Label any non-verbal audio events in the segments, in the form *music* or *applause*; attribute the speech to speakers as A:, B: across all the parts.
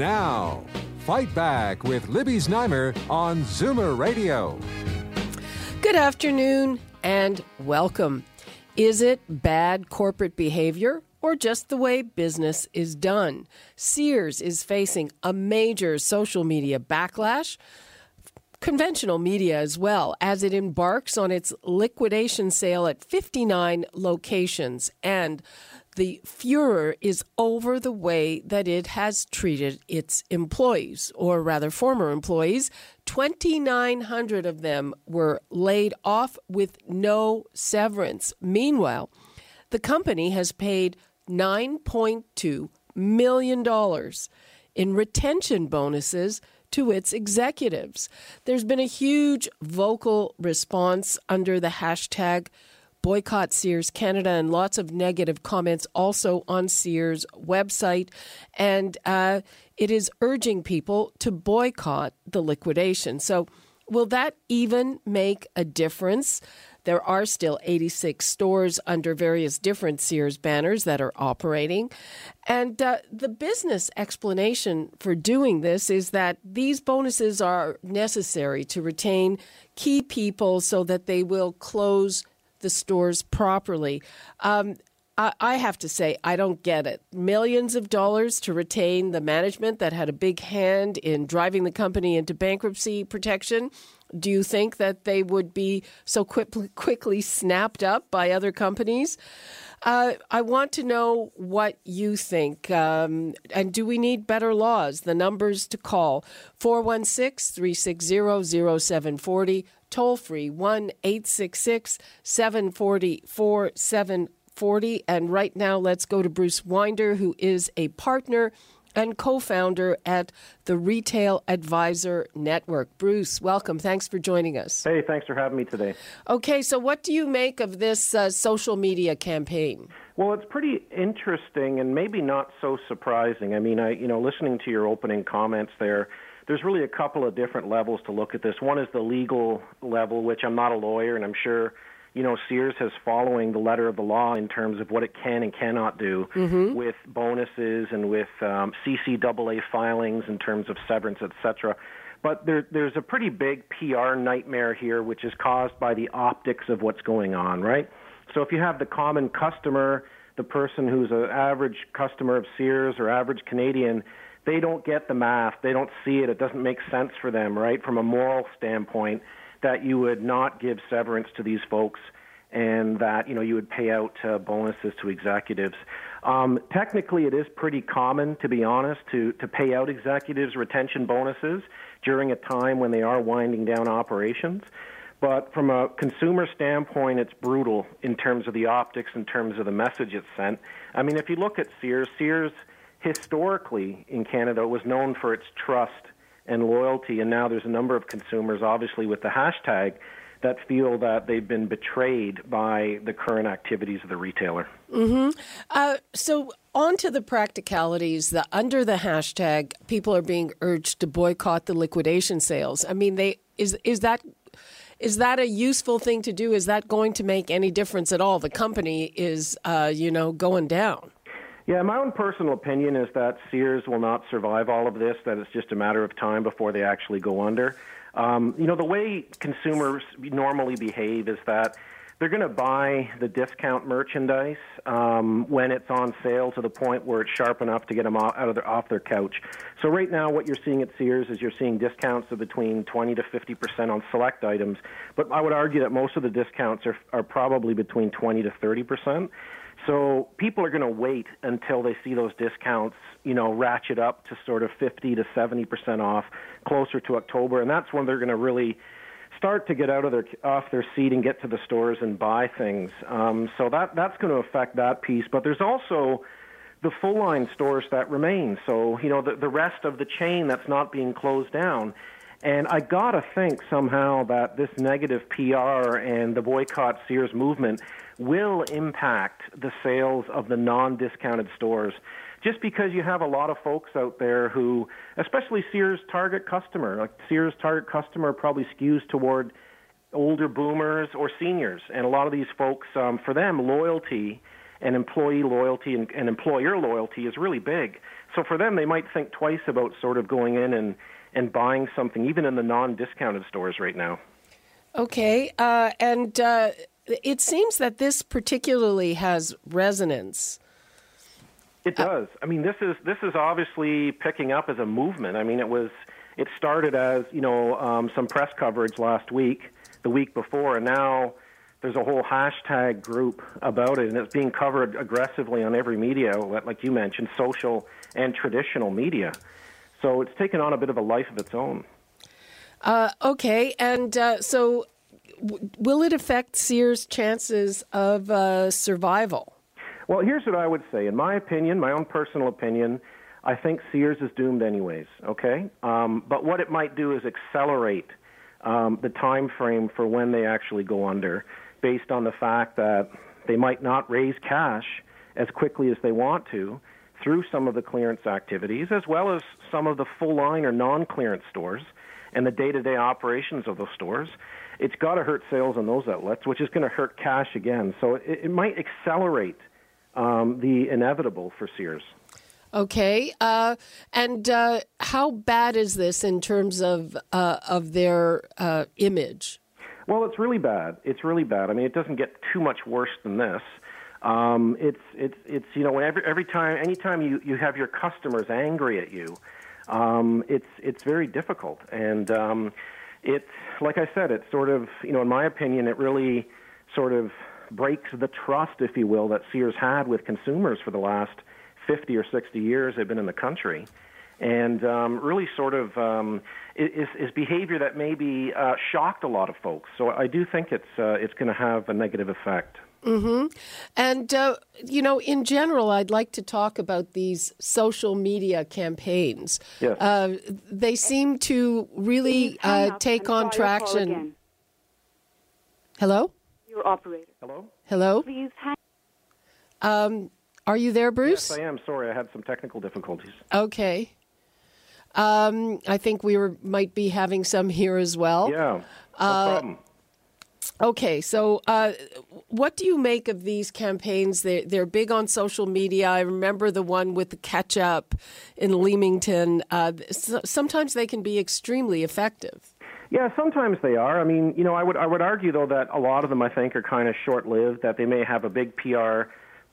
A: Now, Fight Back with Libby Znaimer on Zoomer Radio.
B: Good afternoon and welcome. Is it bad corporate behavior or just the way business is done? Sears is facing a major social media backlash, conventional media as well, as it embarks on its liquidation sale at 59 locations. And the furor is over the way that it has treated its employees, or rather, former employees. 2,900 of them were laid off with no severance. Meanwhile, the company has paid $9.2 million in retention bonuses to its executives. There's been a huge vocal response under the hashtag boycott Sears Canada and lots of negative comments also on Sears' website. And uh, it is urging people to boycott the liquidation. So, will that even make a difference? There are still 86 stores under various different Sears banners that are operating. And uh, the business explanation for doing this is that these bonuses are necessary to retain key people so that they will close the stores properly. Um, I, have to say, I don't get it. Millions of dollars to retain the management that had a big hand in driving the company into bankruptcy protection. Do you think that they would be so quick, quickly snapped up by other companies? Uh, I want to know what you think. Um, and do we need better laws? The numbers to call 416 360 0740 toll free 1 866 744 740. And right now, let's go to Bruce Winder, who is a partner and co founder at the Retail Advisor Network. Bruce, welcome. Thanks for joining us.
C: Hey, thanks for having me today.
B: Okay, so what do you make of this uh, social media campaign?
C: Well, it's pretty interesting and maybe not so surprising. I mean, I you know, listening to your opening comments there, there's really a couple of different levels to look at this. One is the legal level, which I'm not a lawyer, and I'm sure you know Sears has following the letter of the law in terms of what it can and cannot do mm-hmm. with bonuses and with um, CCAA filings in terms of severance, etc. But there, there's a pretty big PR nightmare here, which is caused by the optics of what's going on, right? So if you have the common customer, the person who's an average customer of Sears or average Canadian they don't get the math. They don't see it. It doesn't make sense for them, right? From a moral standpoint, that you would not give severance to these folks and that you know you would pay out uh, bonuses to executives. Um, technically, it is pretty common, to be honest, to to pay out executives retention bonuses during a time when they are winding down operations. But from a consumer standpoint, it's brutal in terms of the optics, in terms of the message it's sent. I mean, if you look at Sears, Sears historically in Canada it was known for its trust and loyalty, and now there's a number of consumers, obviously with the hashtag, that feel that they've been betrayed by the current activities of the retailer.
B: Mm-hmm. Uh, so, on to the practicalities. The, under the hashtag, people are being urged to boycott the liquidation sales. I mean, they is is that is that a useful thing to do? Is that going to make any difference at all? The company is, uh, you know, going down.
C: Yeah, my own personal opinion is that Sears will not survive all of this, that it's just a matter of time before they actually go under. Um, you know, the way consumers normally behave is that they're going to buy the discount merchandise um, when it's on sale to the point where it's sharp enough to get them off, out of their, off their couch. So right now, what you're seeing at Sears is you're seeing discounts of between 20 to 50 percent on select items, but I would argue that most of the discounts are, are probably between 20 to 30 percent. So people are going to wait until they see those discounts, you know, ratchet up to sort of 50 to 70 percent off closer to October, and that's when they're going to really start to get out of their off their seat and get to the stores and buy things. Um, so that that's going to affect that piece. But there's also the full line stores that remain. So, you know, the, the rest of the chain that's not being closed down. And I gotta think somehow that this negative PR and the boycott Sears movement will impact the sales of the non discounted stores. Just because you have a lot of folks out there who, especially Sears target customer, like Sears target customer probably skews toward older boomers or seniors. And a lot of these folks, um, for them, loyalty and employee loyalty and, and employer loyalty is really big. So for them, they might think twice about sort of going in and, and buying something, even in the non discounted stores right now.
B: Okay. Uh, and uh, it seems that this particularly has resonance.
C: It does. I mean, this is this is obviously picking up as a movement. I mean, it was it started as you know um, some press coverage last week, the week before, and now there's a whole hashtag group about it, and it's being covered aggressively on every media, like you mentioned, social and traditional media. So it's taken on a bit of a life of its own.
B: Uh, okay, and uh, so will it affect Sears' chances of uh, survival?
C: Well, here's what I would say. In my opinion, my own personal opinion, I think Sears is doomed anyways. Okay, um, but what it might do is accelerate um, the time frame for when they actually go under based on the fact that they might not raise cash as quickly as they want to through some of the clearance activities, as well as some of the full line or non clearance stores and the day to day operations of those stores. It's got to hurt sales in those outlets, which is going to hurt cash again. So it, it might accelerate um, the inevitable for Sears.
B: Okay, uh, and uh, how bad is this in terms of uh, of their uh, image?
C: Well, it's really bad. It's really bad. I mean, it doesn't get too much worse than this. Um, it's it's it's you know every every time anytime you you have your customers angry at you, um, it's it's very difficult and um, it's like I said, it's sort of you know in my opinion it really sort of breaks the trust, if you will, that Sears had with consumers for the last 50 or 60 years they've been in the country and um, really sort of um, is, is behavior that maybe uh, shocked a lot of folks. So I do think it's uh, it's going to have a negative effect.
B: Mm-hmm. And uh, you know, in general, I'd like to talk about these social media campaigns.
C: Yes.
B: Uh, they seem to really uh, take on traction. Hello.
D: Your operator.
C: Hello.
B: Hello.
D: Please hang.
B: Um, are you there, Bruce?
C: Yes, I am. Sorry, I had some technical difficulties.
B: Okay. Um, I think we were, might be having some here as well.
C: Yeah, no uh, problem.
B: Okay, so uh, what do you make of these campaigns? They're, they're big on social media. I remember the one with the ketchup in Leamington. Uh, sometimes they can be extremely effective.
C: Yeah, sometimes they are. I mean, you know, I would I would argue though that a lot of them I think are kind of short-lived. That they may have a big PR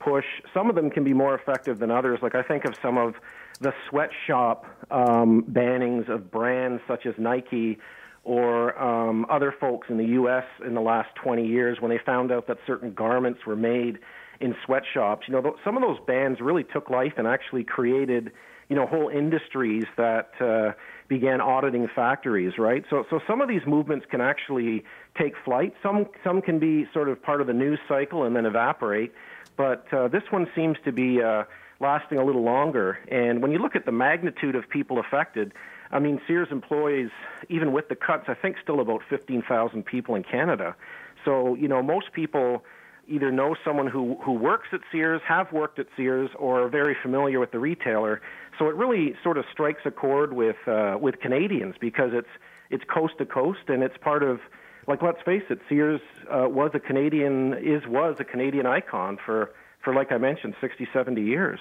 C: push. Some of them can be more effective than others. Like I think of some of the sweatshop um, bannings of brands such as Nike or um, other folks in the U.S. in the last 20 years when they found out that certain garments were made in sweatshops. You know, th- some of those bans really took life and actually created, you know, whole industries that uh, began auditing factories. Right. So, so some of these movements can actually take flight. Some, some can be sort of part of the news cycle and then evaporate. But uh, this one seems to be. Uh, lasting a little longer. And when you look at the magnitude of people affected, I mean, Sears employs, even with the cuts, I think still about 15,000 people in Canada. So, you know, most people either know someone who, who works at Sears, have worked at Sears, or are very familiar with the retailer. So it really sort of strikes a chord with, uh, with Canadians because it's, it's coast to coast and it's part of, like, let's face it, Sears uh, was a Canadian, is, was a Canadian icon for, for, like I mentioned, 60, 70 years.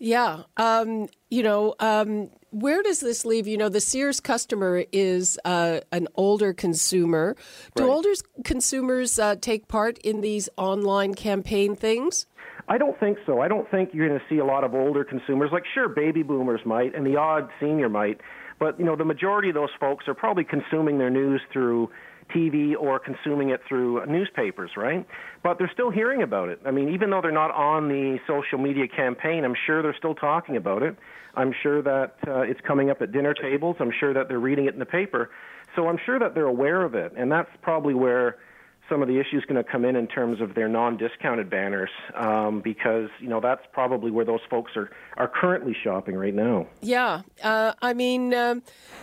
B: Yeah. Um, you know, um, where does this leave? You know, the Sears customer is uh, an older consumer. Do right. older consumers uh, take part in these online campaign things?
C: I don't think so. I don't think you're going to see a lot of older consumers. Like, sure, baby boomers might, and the odd senior might, but you know, the majority of those folks are probably consuming their news through TV or consuming it through newspapers, right? But they're still hearing about it. I mean, even though they're not on the social media campaign, I'm sure they're still talking about it. I'm sure that uh, it's coming up at dinner tables. I'm sure that they're reading it in the paper. So I'm sure that they're aware of it. And that's probably where some of the issues going to come in in terms of their non-discounted banners um, because you know that's probably where those folks are are currently shopping right now.
B: Yeah, uh, I mean, um,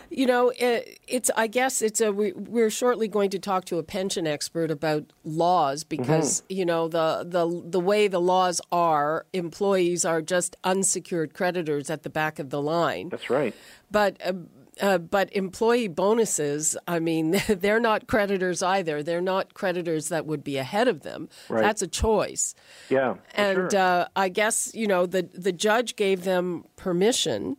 B: you know, it, it's I guess it's a we, are shortly going to talk to a pension expert about laws because mm-hmm. you know the the the way the laws are, employees are just unsecured creditors at the back of the line.
C: That's right.
B: But uh, uh, but employee bonuses, I mean, *laughs* they're not creditors either. They're not creditors that would be ahead of them.
C: Right.
B: That's a choice.
C: Yeah.
B: And
C: sure. uh,
B: I guess, you know, the, the judge gave them permission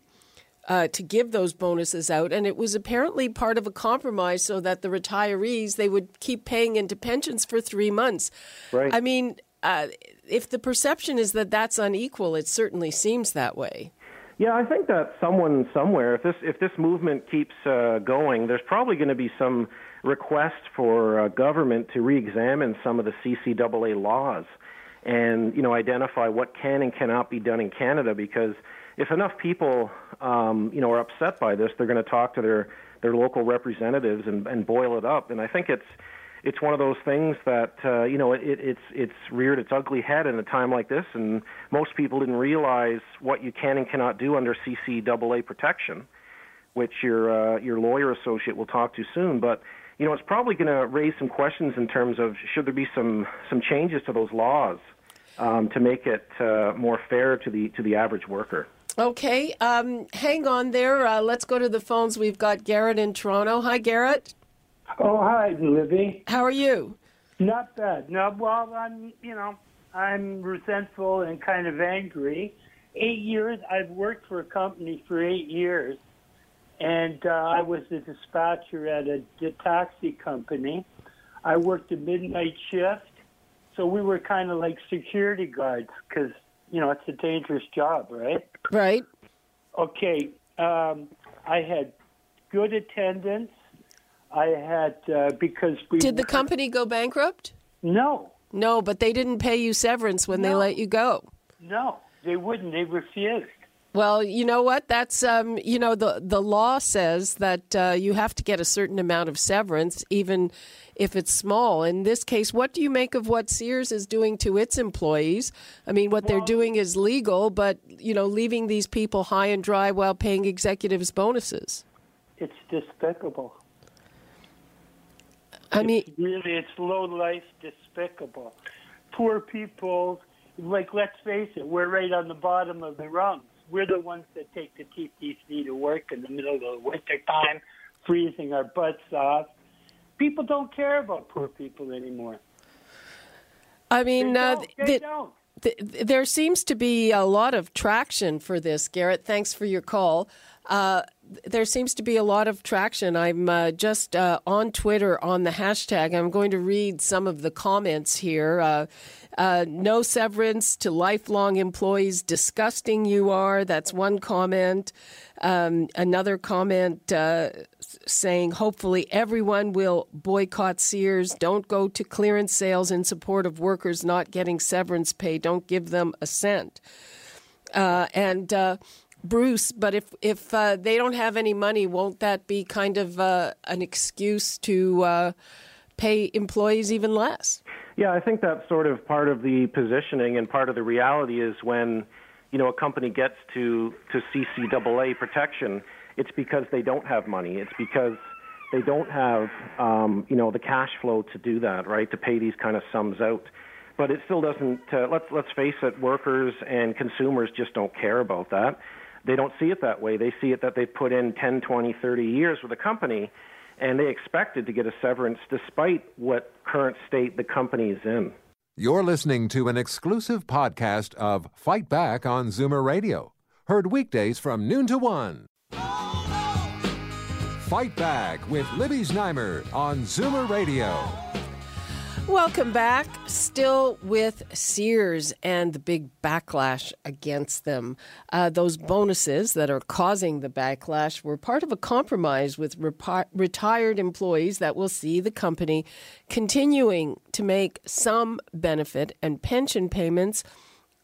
B: uh, to give those bonuses out. And it was apparently part of a compromise so that the retirees, they would keep paying into pensions for three months.
C: Right.
B: I mean, uh, if the perception is that that's unequal, it certainly seems that way.
C: Yeah, I think that someone somewhere, if this if this movement keeps uh, going, there's probably going to be some request for uh, government to re-examine some of the CCAA laws, and you know identify what can and cannot be done in Canada. Because if enough people, um, you know, are upset by this, they're going to talk to their their local representatives and, and boil it up. And I think it's it's one of those things that uh, you know it, it's it's reared its ugly head in a time like this, and most people didn't realize what you can and cannot do under CCAA protection, which your uh, your lawyer associate will talk to soon. But you know it's probably going to raise some questions in terms of should there be some some changes to those laws um, to make it uh, more fair to the to the average worker.
B: Okay, um, hang on there. Uh, let's go to the phones. We've got Garrett in Toronto. Hi, Garrett.
D: Oh, hi, Libby.
B: How are you?
D: Not bad. No, well, I'm, you know, I'm resentful and kind of angry. Eight years, I've worked for a company for eight years, and uh, I was a dispatcher at a, a taxi company. I worked a midnight shift, so we were kind of like security guards because, you know, it's a dangerous job, right?
B: Right.
D: Okay. Um, I had good attendance. I had uh, because we
B: did the company go bankrupt?
D: No,
B: no, but they didn't pay you severance when no. they let you go.
D: No, they wouldn't. They refused.
B: Well, you know what? That's um, you know the the law says that uh, you have to get a certain amount of severance, even if it's small. In this case, what do you make of what Sears is doing to its employees? I mean, what well, they're doing is legal, but you know, leaving these people high and dry while paying executives bonuses.
D: It's despicable.
B: I mean,
D: it's really, it's low life, despicable. Poor people, like let's face it, we're right on the bottom of the rungs. We're the ones that take the TTC to work in the middle of the winter time, freezing our butts off. People don't care about poor people anymore.
B: I mean,
D: they
B: uh,
D: don't. They the, don't.
B: The, there seems to be a lot of traction for this, Garrett. Thanks for your call. Uh, there seems to be a lot of traction. I'm uh, just uh, on Twitter on the hashtag. I'm going to read some of the comments here. Uh, uh no severance to lifelong employees. Disgusting you are. That's one comment. Um, another comment saying, hopefully everyone will boycott Sears. Don't go to clearance sales in support of workers not getting severance pay. Don't give them a cent. And Bruce, but if if uh, they don't have any money, won't that be kind of uh, an excuse to uh, pay employees even less?
C: Yeah, I think that's sort of part of the positioning, and part of the reality is when you know a company gets to to CCAA protection, it's because they don't have money. It's because they don't have um, you know the cash flow to do that, right? To pay these kind of sums out. But it still doesn't. Uh, let's let's face it, workers and consumers just don't care about that they don't see it that way. They see it that they put in 10, 20, 30 years with a company and they expected to get a severance despite what current state the company is in.
A: You're listening to an exclusive podcast of Fight Back on Zoomer Radio, heard weekdays from noon to one. Fight Back with Libby Znaimer on Zoomer Radio.
B: Welcome back. Still with Sears and the big backlash against them. Uh, those bonuses that are causing the backlash were part of a compromise with retired employees that will see the company continuing to make some benefit and pension payments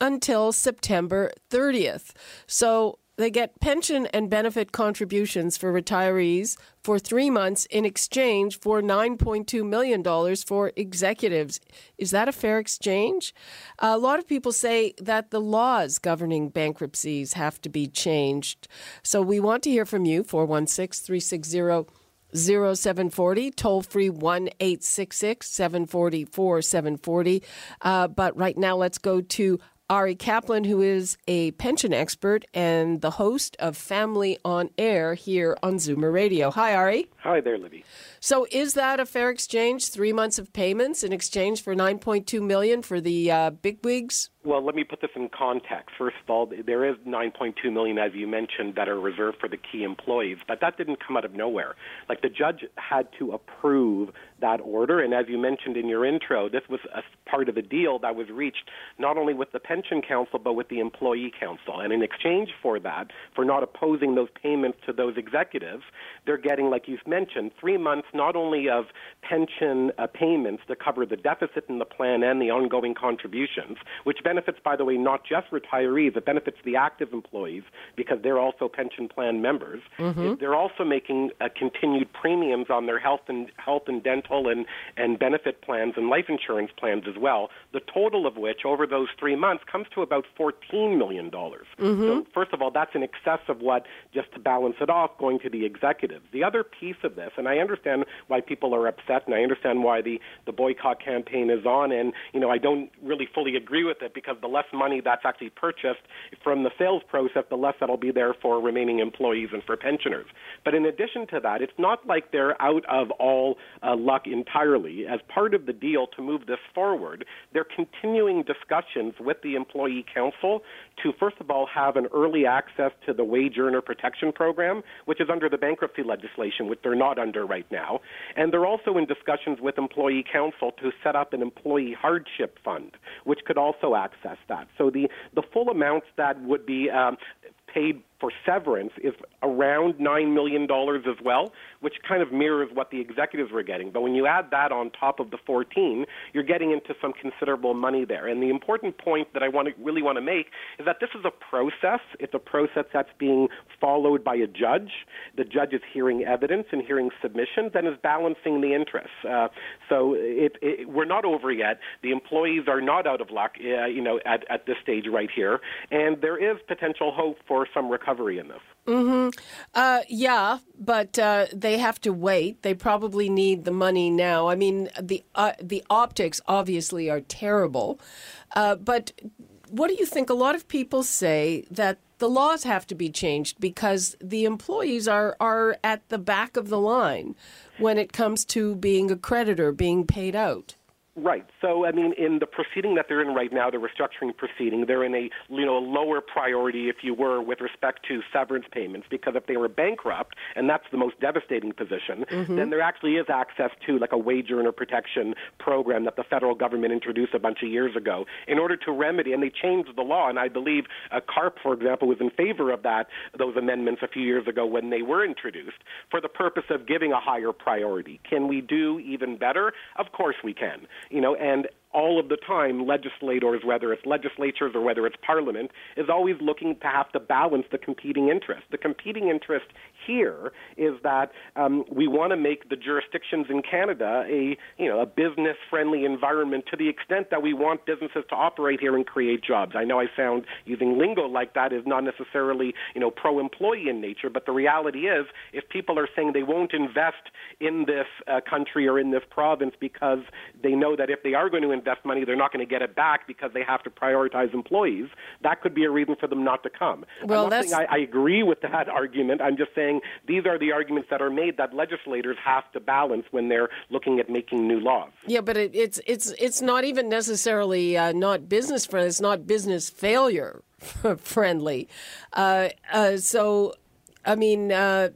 B: until September 30th. So they get pension and benefit contributions for retirees for three months in exchange for $9.2 million for executives. Is that a fair exchange? A lot of people say that the laws governing bankruptcies have to be changed. So we want to hear from you, 416 360 0740, toll free 1 866 740 740. Uh, but right now, let's go to Ari Kaplan, who is a pension expert and the host of Family on Air here on Zoomer Radio. Hi, Ari.
E: Hi there, Libby.
B: So, is that a fair exchange? Three months of payments in exchange for 9.2 million for the uh, bigwigs?
E: Well, let me put this in context. First of all, there is 9.2 million, as you mentioned, that are reserved for the key employees, but that didn't come out of nowhere. Like the judge had to approve that order, and as you mentioned in your intro, this was a part of a deal that was reached not only with the pension counsel but with the employee counsel. And in exchange for that, for not opposing those payments to those executives, they're getting, like you've mentioned, three months not only of pension uh, payments to cover the deficit in the plan and the ongoing contributions, which benefits, by the way, not just retirees, it benefits the active employees because they're also pension plan members. Mm-hmm. They're also making uh, continued premiums on their health and health and dental and, and benefit plans and life insurance plans as well. The total of which over those three months comes to about $14 million. Mm-hmm. So, first of all, that's in excess of what, just to balance it off, going to the executives. The other piece of this, and I understand why people are upset, and I understand why the, the boycott campaign is on, and, you know, I don't really fully agree with it because the less money that's actually purchased from the sales process, the less that'll be there for remaining employees and for pensioners. But in addition to that, it's not like they're out of all uh, luck entirely. As part of the deal to move this forward, they're continuing discussions with the employee counsel to, first of all, have an early access to the wage earner protection program, which is under the bankruptcy legislation, which they're not under right now. And they're also in discussions with employee counsel to set up an employee hardship fund, which could also access that. So the, the full amounts that would be um, paid for severance is around $9 million as well, which kind of mirrors what the executives were getting. But when you add that on top of the 14, you're getting into some considerable money there. And the important point that I want to really want to make is that this is a process. It's a process that's being followed by a judge. The judge is hearing evidence and hearing submissions and is balancing the interests. Uh, so it, it, we're not over yet. The employees are not out of luck, uh, you know, at, at this stage right here. And there is potential hope for some recovery recovery this.
B: Mm-hmm. Uh, yeah, but uh, they have to wait. They probably need the money now. I mean, the uh, the optics obviously are terrible. Uh, but what do you think? A lot of people say that the laws have to be changed because the employees are are at the back of the line when it comes to being a creditor, being paid out.
E: Right. So, I mean, in the proceeding that they're in right now, the restructuring proceeding, they're in a you know a lower priority, if you were, with respect to severance payments. Because if they were bankrupt, and that's the most devastating position, mm-hmm. then there actually is access to like a wage earner protection program that the federal government introduced a bunch of years ago in order to remedy. And they changed the law, and I believe uh, CARP, for example, was in favor of that those amendments a few years ago when they were introduced for the purpose of giving a higher priority. Can we do even better? Of course we can you know, and all of the time, legislators, whether it's legislatures or whether it's parliament, is always looking to have to balance the competing interests. The competing interest here is that um, we want to make the jurisdictions in Canada a you know a business friendly environment to the extent that we want businesses to operate here and create jobs. I know I sound using lingo like that is not necessarily you know pro employee in nature, but the reality is if people are saying they won't invest in this uh, country or in this province because they know that if they are going to invest money, they're not going to get it back because they have to prioritize employees. That could be a reason for them not to come.
B: Well, that's...
E: I, I agree with that argument. I'm just saying these are the arguments that are made that legislators have to balance when they're looking at making new laws.
B: Yeah, but it, it's it's it's not even necessarily uh, not business friendly. It's not business failure *laughs* friendly. Uh, uh, so, I mean, uh,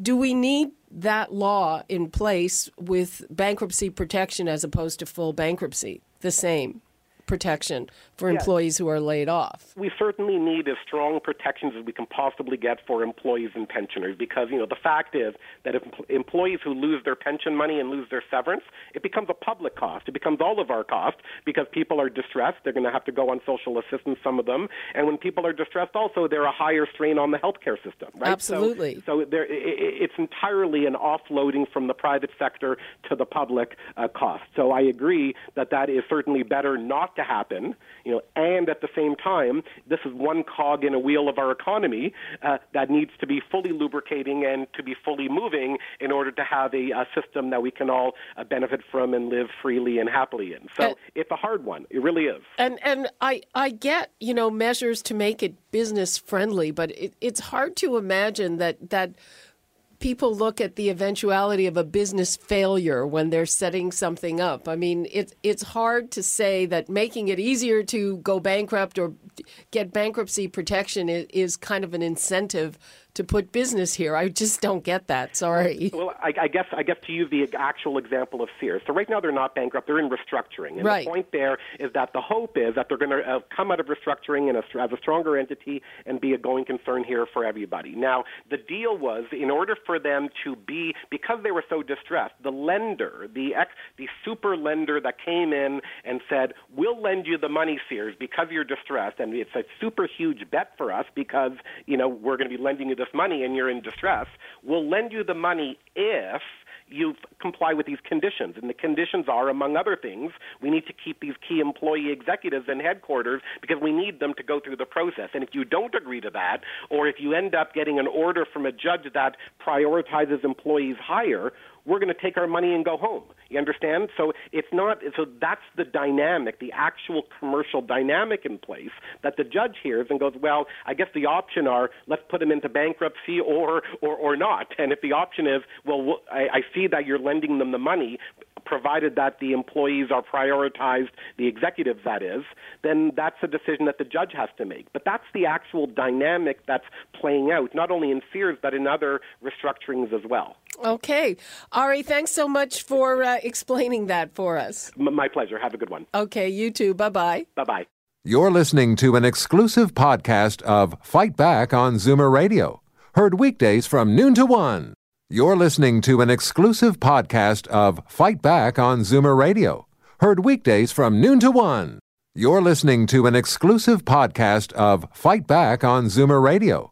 B: do we need that law in place with bankruptcy protection as opposed to full bankruptcy? The same protection for
E: Yes.
B: employees who are laid off.
E: we certainly need as strong protections as we can possibly get for employees and pensioners because you know the fact is that if employees who lose their pension money and lose their severance it becomes a public cost it becomes all of our cost because people are distressed they're going to have to go on social assistance some of them and when people are distressed also they're a higher strain on the healthcare system right
B: Absolutely.
E: so, there, i- i- it's entirely an offloading from the private sector to the public uh, cost so I agree that that is certainly better not to happen you know and at the same time this is one cog in a wheel of our economy uh, that needs to be fully lubricating and to be fully moving in order to have a, a system that we can all uh, benefit from and live freely and happily in. So it's a hard one. It really is.
B: And and I I get you know measures to make it business friendly, but it, it's hard to imagine that that people look at the eventuality of a business failure when they're setting something up. I mean, it's it's hard to say that making it easier to go bankrupt or get bankruptcy protection is, is kind of an incentive to put business here. I just don't get that. Sorry.
E: Well, I, I guess I guess to use the actual example of Sears. So right now they're not bankrupt; they're in restructuring. And
B: Right.
E: the point there is that the hope is that they're going to uh, come out of restructuring and a, as a stronger entity and be a going concern here for everybody. Now, the deal was in order for them to be because they were so distressed, the lender, the ex, the super lender that came in and said, "We'll lend you the money, Sears, because you're distressed, and it's a super huge bet for us because you know we're going to be lending you this money and you're in distress. We'll lend you the money if." you comply with these conditions. And the conditions are, among other things, we need to keep these key employee executives in headquarters because we need them to go through the process. And if you don't agree to that, or if you end up getting an order from a judge that prioritizes employees higher, we're going to take our money and go home. You understand? So it's not. So that's the dynamic, the actual commercial dynamic in place that the judge hears and goes, well, I guess the option are let's put them into bankruptcy or or or not. And if the option is, well, I, I see that you're lending them the money, provided that the employees are prioritized, the executives that is, then that's a decision that the judge has to make. But that's the actual dynamic that's playing out, not only in Sears but in other restructurings as well.
B: Okay. Ari, thanks so much for uh, explaining that for us.
E: M- my pleasure. Have a good one.
B: Okay, you too. Bye bye.
E: Bye bye.
A: You're listening to an exclusive podcast of Fight Back on Zoomer Radio, heard weekdays from noon to one. You're listening to an exclusive podcast of Fight Back on Zoomer Radio, heard weekdays from noon to one. You're listening to an exclusive podcast of Fight Back on Zoomer Radio,